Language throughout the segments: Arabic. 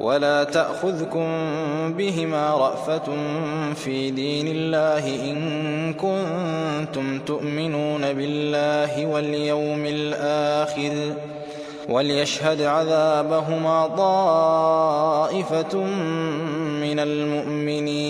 ولا تأخذكم بهما رأفة في دين الله إن كنتم تؤمنون بالله واليوم الآخر وليشهد عذابهما طائفة من المؤمنين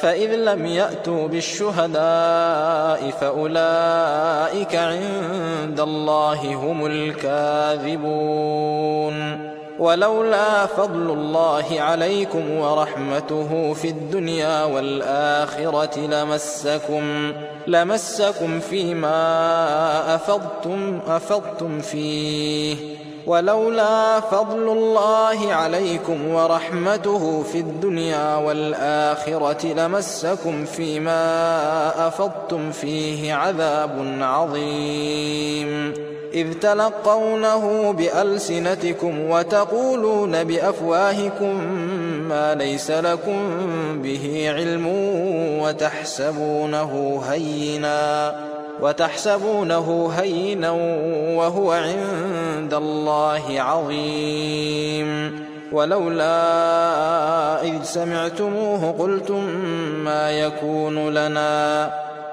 فإذ لم يأتوا بالشهداء فأولئك عند الله هم الكاذبون. ولولا فضل الله عليكم ورحمته في الدنيا والآخرة لمسكم لمسكم فيما أفضتم أفضتم فيه. ولولا فضل الله عليكم ورحمته في الدنيا والآخرة لمسكم فيما أفضتم فيه عذاب عظيم. إذ تلقونه بألسنتكم وتقولون بأفواهكم ما ليس لكم به علم وتحسبونه هيناً وتحسبونه هينا وهو عند الله عظيم ولولا إذ سمعتموه قلتم ما يكون لنا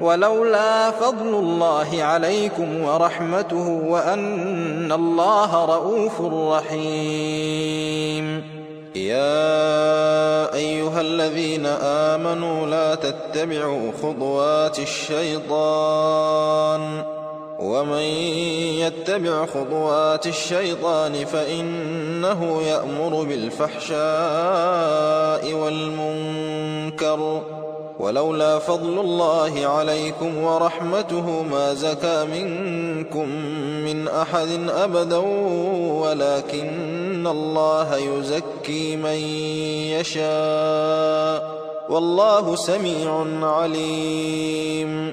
ولولا فضل الله عليكم ورحمته وأن الله رؤوف رحيم. يا أيها الذين آمنوا لا تتبعوا خطوات الشيطان. ومن يتبع خطوات الشيطان فإنه يأمر بالفحشاء والمنكر. ولولا فضل الله عليكم ورحمته ما زكى منكم من أحد أبدا ولكن الله يزكي من يشاء. والله سميع عليم.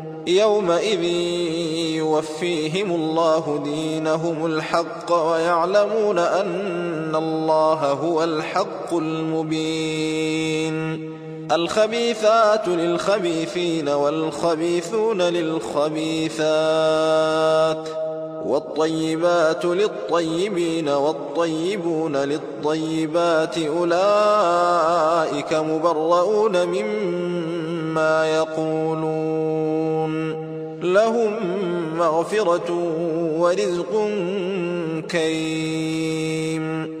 يومئذ يوفيهم الله دينهم الحق ويعلمون أن الله هو الحق المبين. الخبيثات للخبيثين والخبيثون للخبيثات. والطيبات للطيبين والطيبون للطيبات أولئك مبرؤون مما يقولون لهم مغفرة ورزق كريم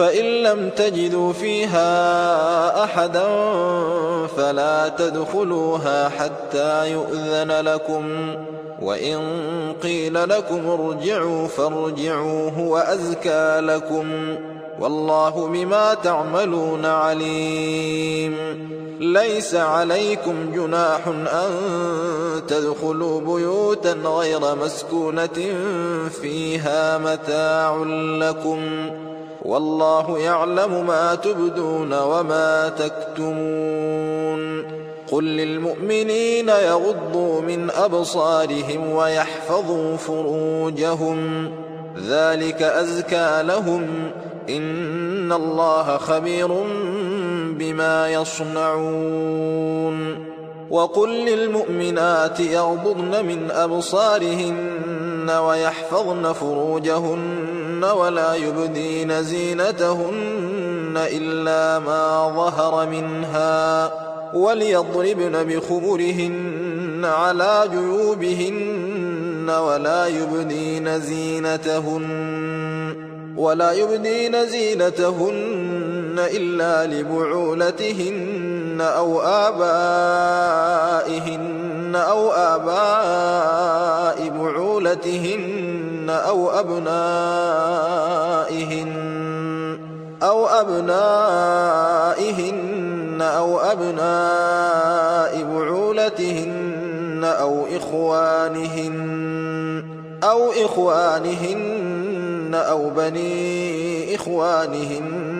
فإن لم تجدوا فيها أحدا فلا تدخلوها حتى يؤذن لكم. وإن قيل لكم ارجعوا فارجعوا هو أزكى لكم. والله بما تعملون عليم. ليس عليكم جناح أن تدخلوا بيوتا غير مسكونة فيها متاع لكم. والله يعلم ما تبدون وما تكتمون. قل للمؤمنين يغضوا من أبصارهم ويحفظوا فروجهم. ذلك أزكى لهم. إن الله خبير بما يصنعون. وقل للمؤمنات يغضضن من أبصارهن ويحفظن فروجهن. ولا يبدين زينتهن إلا ما ظهر منها وليضربن بخمرهن على جيوبهن ولا يبدين زينتهن ولا يبدين زينتهن إلا لبعولتهن أو آبائهن أو آباء بعولتهن أو أبنائهن أو أبنائهن أو أبناء بعولتهن أو إخوانهن أو إخوانهن أو بني إخوانهن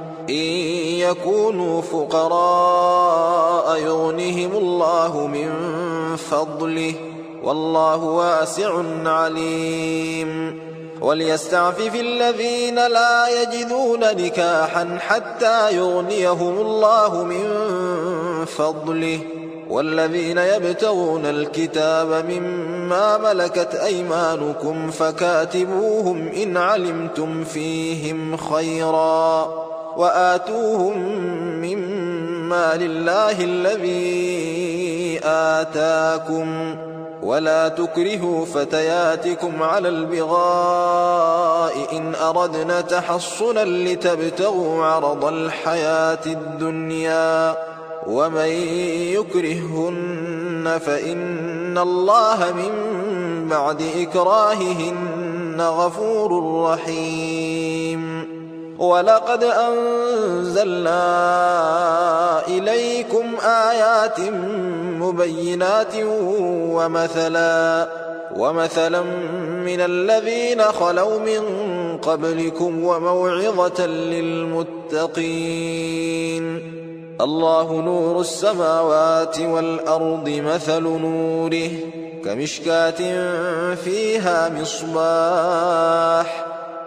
إن يكونوا فقراء يغنهم الله من فضله والله واسع عليم. وليستعفف الذين لا يجدون نكاحا حتى يغنيهم الله من فضله. والذين يبتغون الكتاب مما ملكت أيمانكم فكاتبوهم إن علمتم فيهم خيرا. وآتوهم مما لله الذي آتاكم ولا تكرهوا فتياتكم على البغاء إن أردنا تحصنا لتبتغوا عرض الحياة الدنيا ومن يكرههن فإن الله من بعد إكراههن غفور رحيم ولقد أنزلنا إليكم آيات مبينات ومثلا ومثلا من الذين خلوا من قبلكم وموعظة للمتقين. الله نور السماوات والأرض مثل نوره كمشكاة فيها مصباح.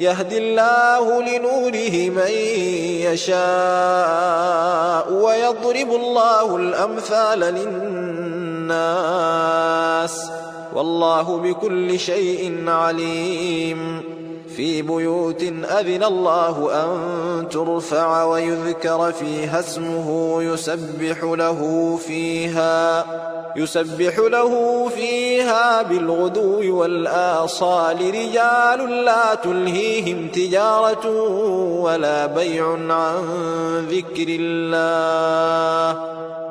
يهدي الله لنوره من يشاء ويضرب الله الأمثال للناس. والله بكل شيء عليم. في بيوت أذن الله أن ترفع ويذكر فيها اسمه يسبح له فيها يسبح له فيها بالغدو والآصال. رجال لا تلهيهم تجارة ولا بيع عن ذكر الله.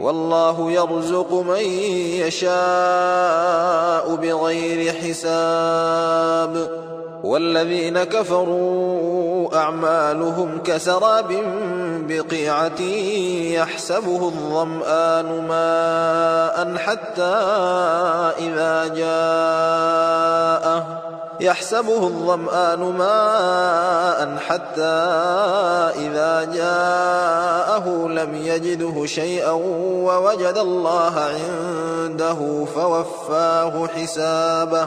والله يرزق من يشاء بغير حساب. والذين كفروا أعمالهم كسراب بقيعة يحسبه الظمآن ماء حتى إذا جاءه يحسبه الظمآن ماء حتى إذا جاءه لم يجده شيئا ووجد الله عنده فوفاه حسابه.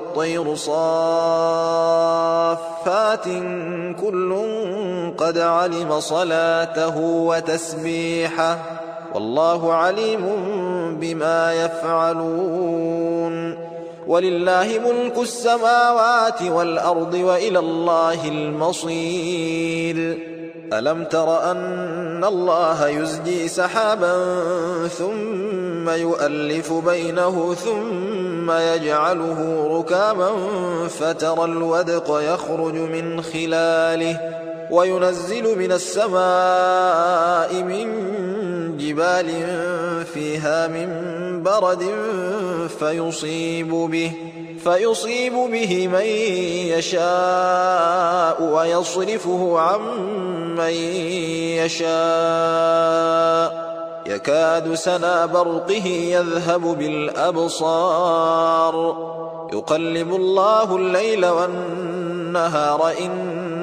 والطير صافات كل قد علم صلاته وتسبيحه والله عليم بما يفعلون ولله ملك السماوات والأرض وإلى الله المصير ألم تر أن الله يزجي سحابا ثم يؤلف بينه ثم يجعله ركاما فترى الودق يخرج من خلاله وينزل من السماء من جبال فيها من برد فيصيب به فيصيب به من يشاء ويصرفه عن من يشاء. يكاد سنا برقه يذهب بالأبصار. يقلب الله الليل والنهار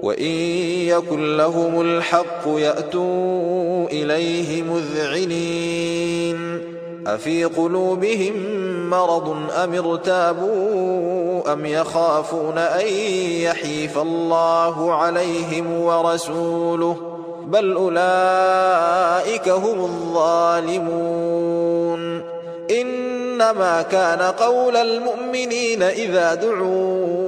وإن يكن لهم الحق يأتوا إليه مذعنين. أفي قلوبهم مرض أم ارتابوا أم يخافون أن يحيف الله عليهم ورسوله؟ بل أولئك هم الظالمون. إنما كان قول المؤمنين إذا دعوا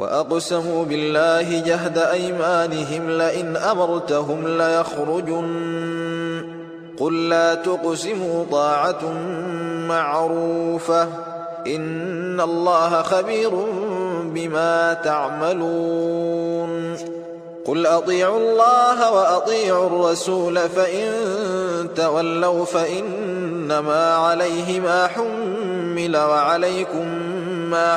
وأقسموا بالله جهد أيمانهم لئن أمرتهم ليخرجن. قل لا تقسموا طاعة معروفة. إن الله خبير بما تعملون. قل أطيعوا الله وأطيعوا الرسول فإن تولوا فإنما عليه ما حمل وعليكم ما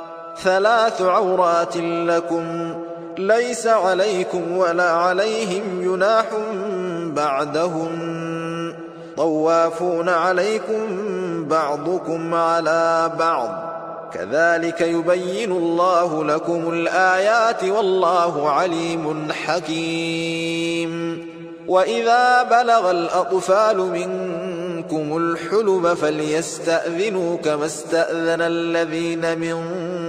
ثلاث عورات لكم ليس عليكم ولا عليهم جناح بعدهم طوافون عليكم بعضكم على بعض. كذلك يبين الله لكم الآيات والله عليم حكيم. وإذا بلغ الأطفال منكم الحلم فليستأذنوا كما استأذن الذين من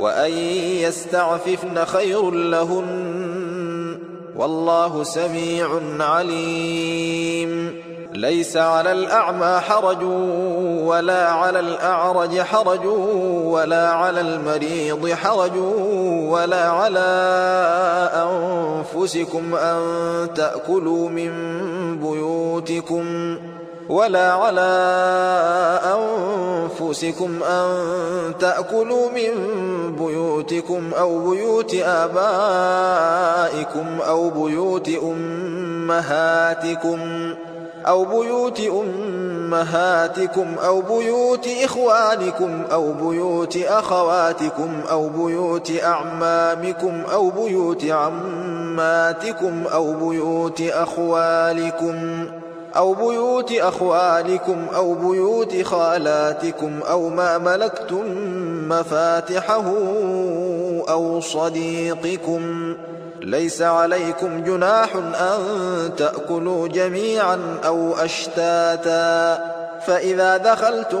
وأن يستعففن خير لهن والله سميع عليم. ليس على الأعمى حرج ولا على الأعرج حرج ولا على المريض حرج ولا على أنفسكم أن تأكلوا من بيوتكم. ولا على أنفسكم أن تأكلوا من بيوتكم أو بيوت آبائكم أو بيوت أمهاتكم أو بيوت أمهاتكم أو بيوت إخوانكم أو بيوت أخواتكم أو بيوت أعمامكم أو بيوت عماتكم أو بيوت أخوالكم أو بيوت أخوالكم أو بيوت خالاتكم أو ما ملكتم مفاتحه أو صديقكم. ليس عليكم جناح أن تأكلوا جميعا أو أشتاتا. فإذا دخلتم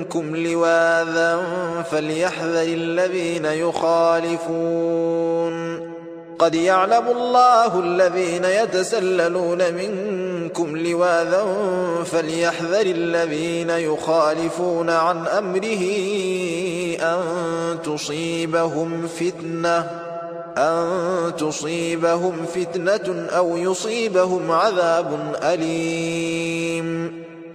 منكم لواذا فليحذر الذين يخالفون قد يعلم الله الذين يتسللون منكم لواذا فليحذر الذين يخالفون عن أمره أن تصيبهم فتنة أن تصيبهم فتنة أو يصيبهم عذاب أليم